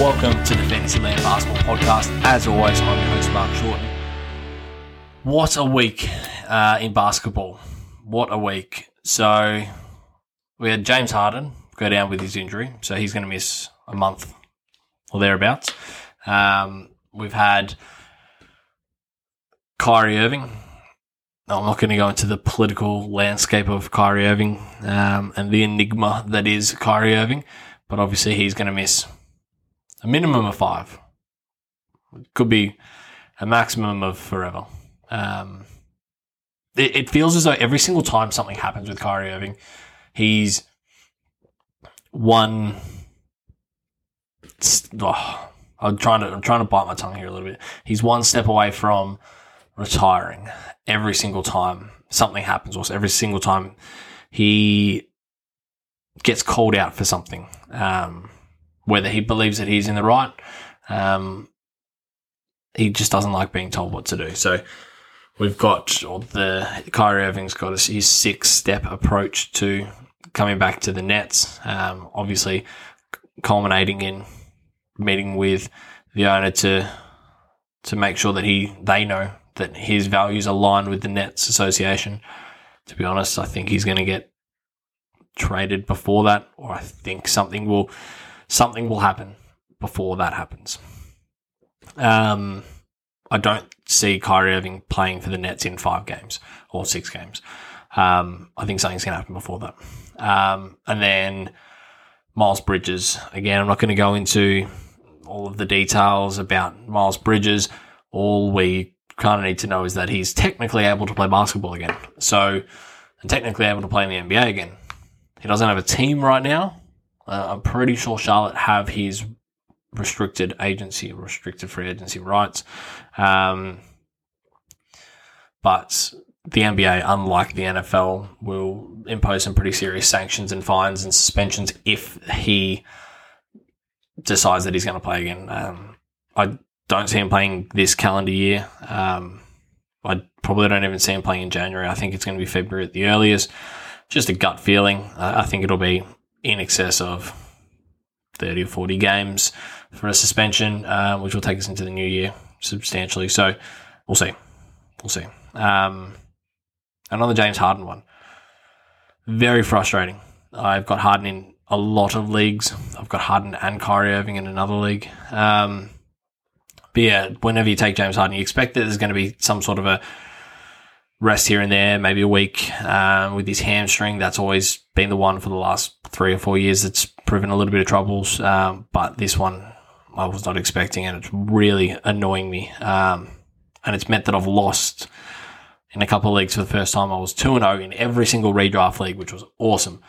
Welcome to the Fantasyland Basketball Podcast. As always, I'm your host, Mark Shorten. What a week uh, in basketball. What a week. So, we had James Harden go down with his injury, so he's going to miss a month or thereabouts. Um, we've had Kyrie Irving. I'm not going to go into the political landscape of Kyrie Irving um, and the enigma that is Kyrie Irving, but obviously he's going to miss a minimum of five. Could be a maximum of forever. Um, it, it, feels as though every single time something happens with Kyrie Irving, he's one. Oh, I'm trying to I'm trying to bite my tongue here a little bit. He's one step away from retiring every single time something happens, or every single time he gets called out for something. Um, whether he believes that he's in the right. Um, he just doesn't like being told what to do. So we've got or the Kyrie Irving's got his six step approach to coming back to the Nets. Um, obviously, culminating in meeting with the owner to to make sure that he they know that his values align with the Nets Association. To be honest, I think he's going to get traded before that, or I think something will something will happen before that happens. Um, I don't see Kyrie Irving playing for the Nets in five games or six games. Um, I think something's going to happen before that. Um, and then Miles Bridges. Again, I'm not going to go into all of the details about Miles Bridges. All we kind of need to know is that he's technically able to play basketball again. So, and technically able to play in the NBA again. He doesn't have a team right now, uh, I'm pretty sure Charlotte have his restricted agency, restricted free agency rights. Um, but the NBA, unlike the NFL, will impose some pretty serious sanctions and fines and suspensions if he decides that he's going to play again. Um, I don't see him playing this calendar year. Um, I probably don't even see him playing in January. I think it's going to be February at the earliest. Just a gut feeling. I think it'll be in excess of 30 or 40 games for a suspension, uh, which will take us into the new year substantially. So we'll see. We'll see. Um, the James Harden one, very frustrating. I've got Harden in a lot of leagues. I've got Harden and Kyrie Irving in another league. Um, but yeah, whenever you take James Harden, you expect that there's going to be some sort of a rest here and there, maybe a week um, with his hamstring. That's always been the one for the last three or four years that's proven a little bit of troubles. Um, but this one I was not expecting, and it's really annoying me. Um, and it's meant that I've lost in a couple of leagues for the first time. I was two and zero oh in every single redraft league, which was awesome.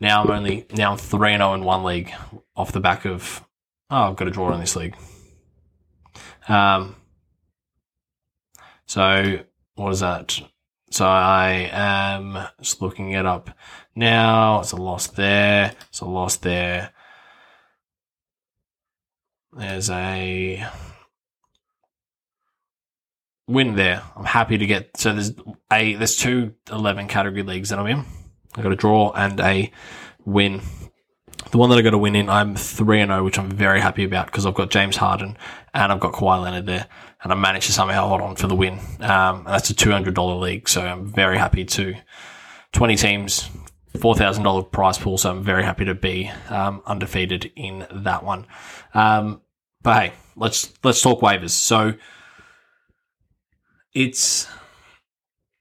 Now I'm only now three and zero oh in one league off the back of oh I've got a draw in this league. Um. So what is that? So I am just looking it up now. It's a loss there. It's a loss there. There's a win there. I'm happy to get. So there's a there's two 11 category leagues that I'm in. I got a draw and a win. The one that I got a win in, I'm three and zero, which I'm very happy about because I've got James Harden and I've got Kawhi Leonard there and I managed to somehow hold on for the win. Um, that's a $200 league, so I'm very happy to 20 teams, $4,000 prize pool, so I'm very happy to be um, undefeated in that one. Um, but hey, let's let's talk waivers. So it's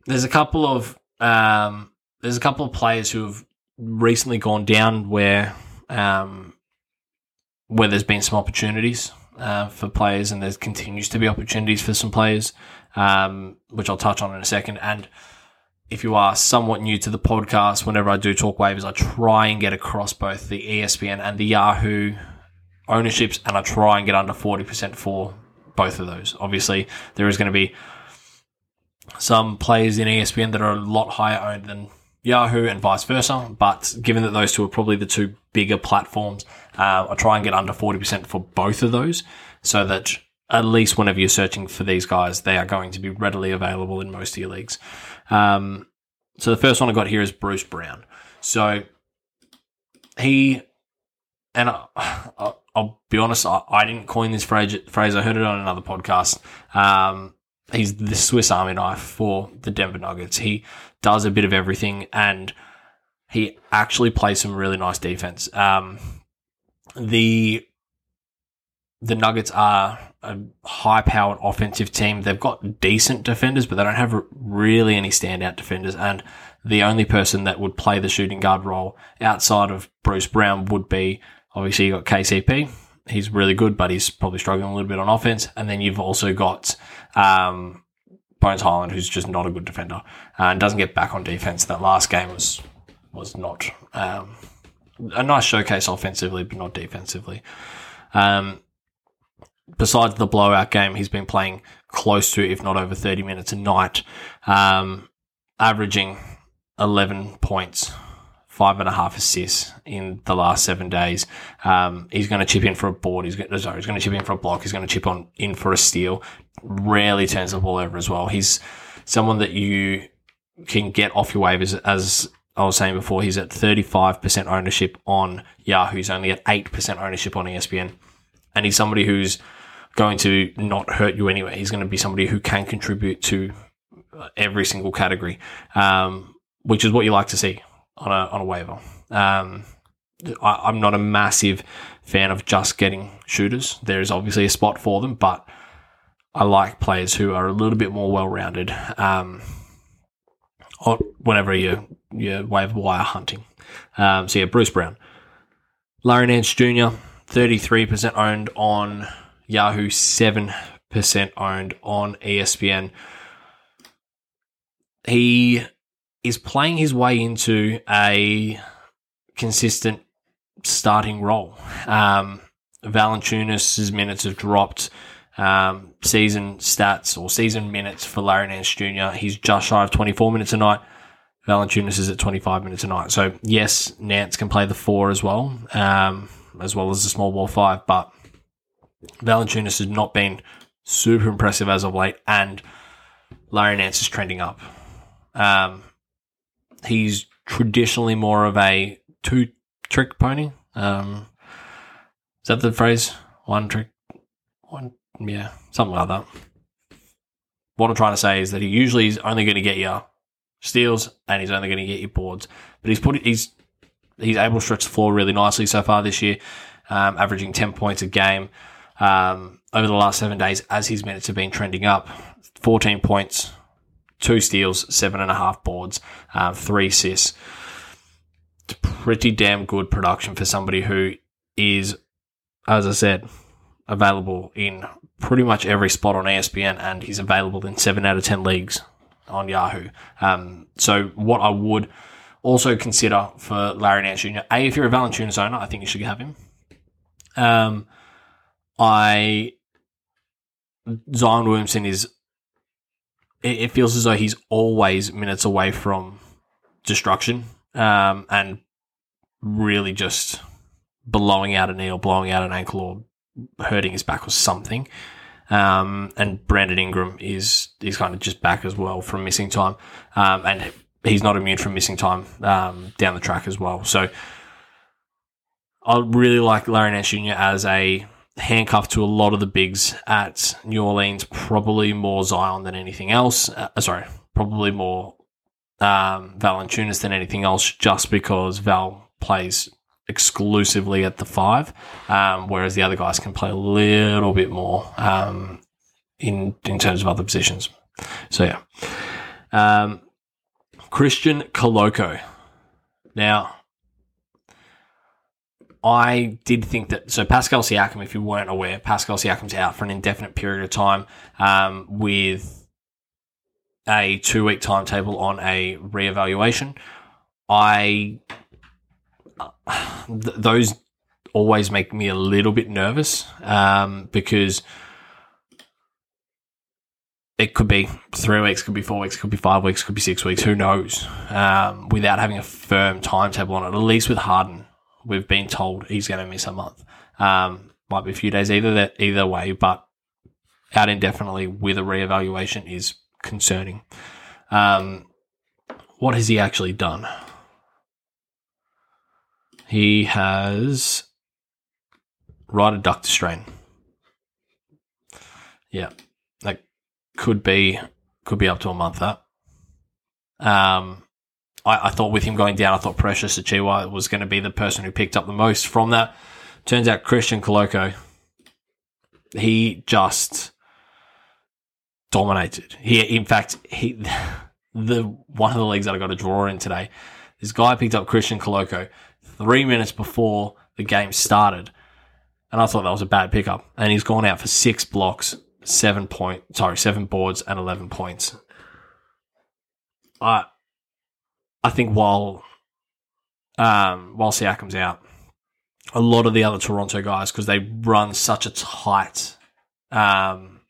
there's a couple of um, there's a couple of players who have recently gone down where um, where there's been some opportunities uh, for players, and there continues to be opportunities for some players, um, which I'll touch on in a second. And if you are somewhat new to the podcast, whenever I do talk waivers, I try and get across both the ESPN and the Yahoo ownerships, and I try and get under 40% for both of those. Obviously, there is going to be some players in ESPN that are a lot higher owned than Yahoo and vice versa. But given that those two are probably the two bigger platforms, uh, I try and get under 40% for both of those so that at least whenever you're searching for these guys, they are going to be readily available in most of your leagues. Um, so the first one I got here is Bruce Brown. So he, and I, I'll be honest, I, I didn't coin this phrase, phrase. I heard it on another podcast. Um, he's the Swiss Army knife for the Denver Nuggets. He does a bit of everything and he actually plays some really nice defense. Um, the the Nuggets are a high powered offensive team. They've got decent defenders, but they don't have really any standout defenders. And the only person that would play the shooting guard role outside of Bruce Brown would be obviously you got KCP. He's really good, but he's probably struggling a little bit on offense. And then you've also got um, Bones Hyland, who's just not a good defender uh, and doesn't get back on defense. That last game was was not um, a nice showcase offensively, but not defensively. Um, besides the blowout game, he's been playing close to, if not over 30 minutes a night, um, averaging 11 points, five and a half assists in the last seven days. Um, he's going to chip in for a board. He's going, sorry, he's going to chip in for a block. He's going to chip on in for a steal. Rarely turns the ball over as well. He's someone that you can get off your waivers as I was saying before, he's at 35% ownership on Yahoo. He's only at 8% ownership on ESPN. And he's somebody who's going to not hurt you anyway. He's going to be somebody who can contribute to every single category, um, which is what you like to see on a, on a waiver. Um, I, am not a massive fan of just getting shooters. There is obviously a spot for them, but I like players who are a little bit more well rounded. Um, whenever you're, you're waiver wire hunting. Um, so yeah, Bruce Brown. Larry Nance Jr., 33% owned on Yahoo, 7% owned on ESPN. He is playing his way into a consistent starting role. Um, Valanciunas' minutes have dropped. Um, season stats or season minutes for Larry Nance Jr. He's just shy of 24 minutes a night. Valanciunas is at 25 minutes a night. So yes, Nance can play the four as well, um, as well as the small ball five, but Valanciunas has not been super impressive as of late, and Larry Nance is trending up. Um, he's traditionally more of a two trick pony. Um, is that the phrase? One trick, one, yeah, something like that. What I'm trying to say is that he usually is only going to get you steals and he's only going to get you boards, but he's put he's he's able to stretch the floor really nicely so far this year, um, averaging ten points a game um, over the last seven days as his minutes have been trending up. 14 points, two steals, seven and a half boards, um, three assists. It's pretty damn good production for somebody who is, as I said, available in pretty much every spot on ESPN, and he's available in seven out of 10 leagues on Yahoo. Um, so, what I would also consider for Larry Nance Jr., A, if you're a Valanciunas owner, I think you should have him. Um, I Zion Williamson is. It, it, feels as though he's always minutes away from destruction, um, and really just blowing out a knee or blowing out an ankle or hurting his back or something. Um, and Brandon Ingram is is kind of just back as well from missing time, um, and he's not immune from missing time um, down the track as well. So I really like Larry Nance Jr. as a handcuff to a lot of the bigs at New Orleans, probably more Zion than anything else. Uh, sorry, probably more um, Valanciunas than anything else, just because Val plays exclusively at the five, um, whereas the other guys can play a little bit more um, in in terms of other positions. So yeah, um, Christian Koloko. Now, I did think that. So Pascal Siakam, if you weren't aware, Pascal Siakam's out for an indefinite period of time um, with a two week timetable on a reevaluation. I th- those always make me a little bit nervous um, because it could be three weeks, could be four weeks, could be five weeks, could be six weeks. Who knows? Um, without having a firm timetable on it, at least with Harden, we've been told he's going to miss a month. Um, might be a few days either that either way, but out indefinitely with a reevaluation is concerning. Um, what has he actually done? He has right adductor strain. Yeah, that could be could be up to a month. That. Um, I, I thought with him going down, I thought Precious Achiuwa was going to be the person who picked up the most from that. Turns out Christian Koloko, he just dominated. He, in fact, he the one of the leagues that I got a draw in today. This guy picked up Christian Koloko three minutes before the game started, and I thought that was a bad pickup. And he's gone out for six blocks, seven point, sorry, seven boards and eleven points. I, I think while, um, while Siakam's out, a lot of the other Toronto guys because they run such a tight, um,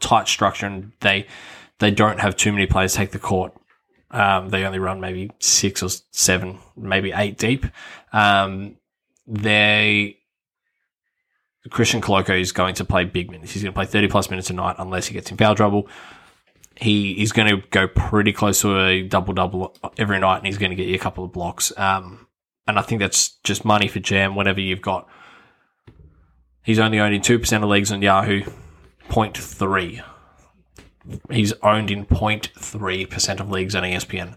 tight structure and they they don't have too many players take the court. Um, they only run maybe six or seven, maybe eight deep. Um, they Christian Koloko is going to play big minutes. He's going to play 30 plus minutes a night unless he gets in foul trouble. He is going to go pretty close to a double double every night and he's going to get you a couple of blocks. Um, and I think that's just money for Jam whenever you've got. He's only in 2% of leagues on Yahoo, 0.3 he's owned in 0.3% of leagues on ESPN.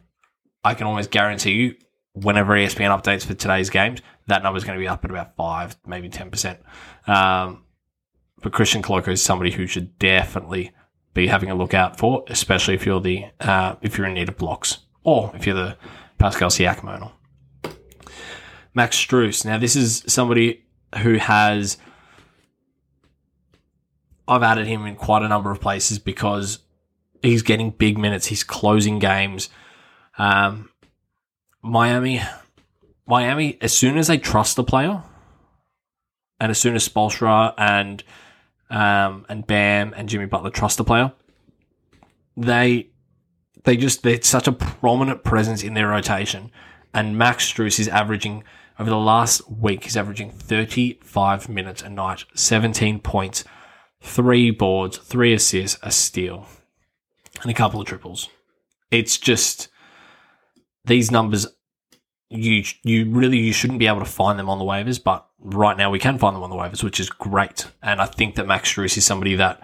I can almost guarantee you, whenever ESPN updates for today's games, that number is going to be up at about 5, maybe 10%. Um, but Christian Koloko is somebody who should definitely be having a look out for, especially if you're the uh, if you're in need of blocks or if you're the Pascal Siakam owner. Max Strus. Now, this is somebody who has I've added him in quite a number of places because he's getting big minutes. He's closing games. Um, Miami, Miami, as soon as they trust the player, and as soon as Spoelstra and um, and Bam and Jimmy Butler trust the player, they they just they're such a prominent presence in their rotation. And Max Strus is averaging over the last week. He's averaging 35 minutes a night, 17 points, three boards, three assists, a steal, and a couple of triples. It's just these numbers. You you really you shouldn't be able to find them on the waivers, but right now we can find them on the waivers, which is great. And I think that Max Strus is somebody that,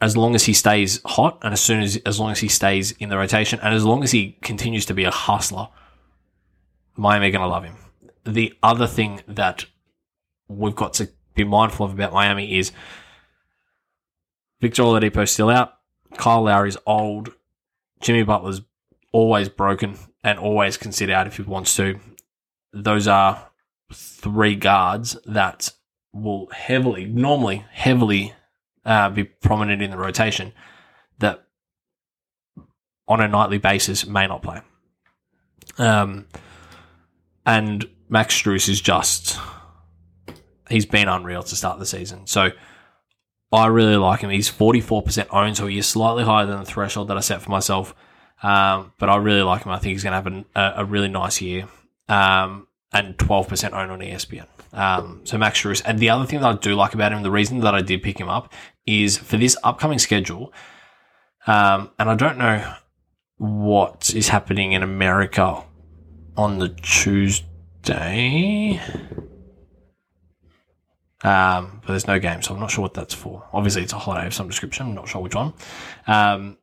as long as he stays hot, and as soon as as long as he stays in the rotation, and as long as he continues to be a hustler, Miami are going to love him. The other thing that we've got to be mindful of about Miami is Victor Oladipo still out. Kyle Lowry's old. Jimmy Butler's always broken and always can sit out if he wants to. Those are three guards that will heavily, normally heavily uh, be prominent in the rotation that on a nightly basis may not play. Um, and Max Strus is just, he's been unreal to start the season. So I really like him. He's 44% owned, so he is slightly higher than the threshold that I set for myself. Um, but I really like him. I think he's going to have a, a, really nice year. Um, and 12% owned on ESPN. Um, so Max Strus. And the other thing that I do like about him, the reason that I did pick him up is for this upcoming schedule. Um, and I don't know what is happening in America on the Tuesday. Um, but there's no game, so I'm not sure what that's for. Obviously, it's a holiday of some description. I'm not sure which one. Um,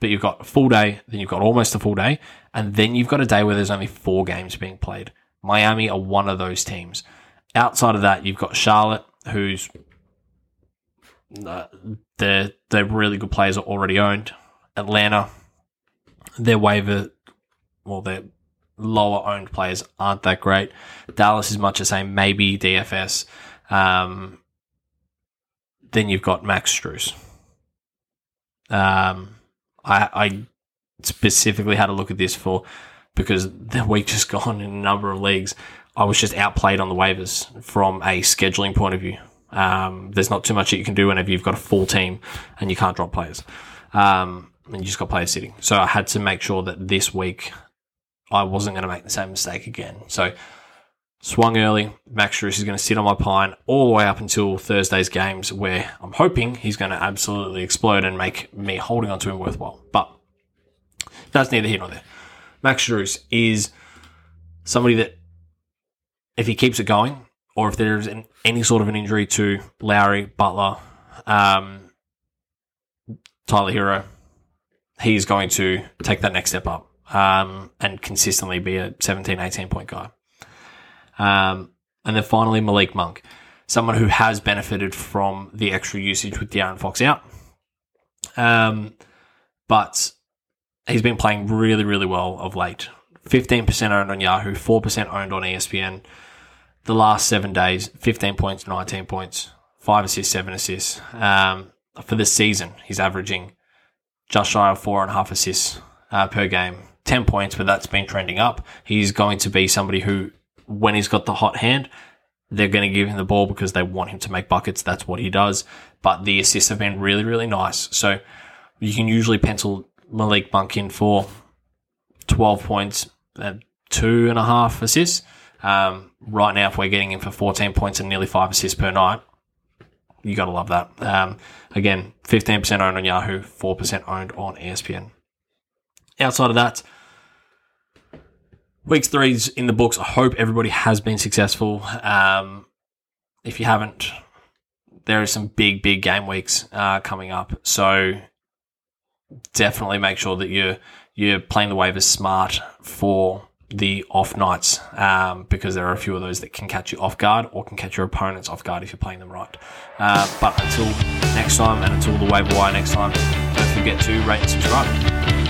but you've got a full day, then you've got almost a full day, and then you've got a day where there's only four games being played. Miami are one of those teams. Outside of that, you've got Charlotte, who's uh, their really good players are already owned. Atlanta, their waiver, well, their lower owned players aren't that great. Dallas is much the same, maybe DFS. Um, then you've got Max Strus. Um, I, I specifically had a look at this for because the week just gone in a number of leagues, I was just outplayed on the waivers from a scheduling point of view. Um, there's not too much that you can do whenever you've got a full team and you can't drop players. Um, and you just got players sitting. So I had to make sure that this week I wasn't going to make the same mistake again. So swung early. Max Strus is going to sit on my pine all the way up until Thursday's games, where I'm hoping he's going to absolutely explode and make me holding on to him worthwhile. But that's neither here nor there. Max Strus is somebody that, if he keeps it going, or if there's an, any sort of an injury to Lowry, Butler, um, Tyler Herro, he's going to take that next step up um, and consistently be a 17, 18 point guy. Um, and then finally, Malik Monk, someone who has benefited from the extra usage with De'Aaron Fox out. Um, but he's been playing really, really well of late. 15% owned on Yahoo, 4% owned on ESPN. The last seven days, 15 points, 19 points, five assists, seven assists. Um, for the season, he's averaging just shy of four and a half assists uh, per game. 10 points, but that's been trending up. He's going to be somebody who, when he's got the hot hand, they're going to give him the ball because they want him to make buckets. That's what he does. But the assists have been really, really nice. So you can usually pencil Malik Monk in for 12 points and two and a half assists. Um, right now, if we're getting in for 14 points and nearly five assists per night, you got to love that. Um, again, 15% owned on Yahoo, 4% owned on ESPN. Outside of that, week three's in the books. I hope everybody has been successful. Um, if you haven't, there are some big, big game weeks uh, coming up. So definitely make sure that you're you're playing the waivers smart for the off nights um, because there are a few of those that can catch you off guard or can catch your opponents off guard if you're playing them right. Uh, but until next time and until the waiver wire next time, don't forget to rate and subscribe.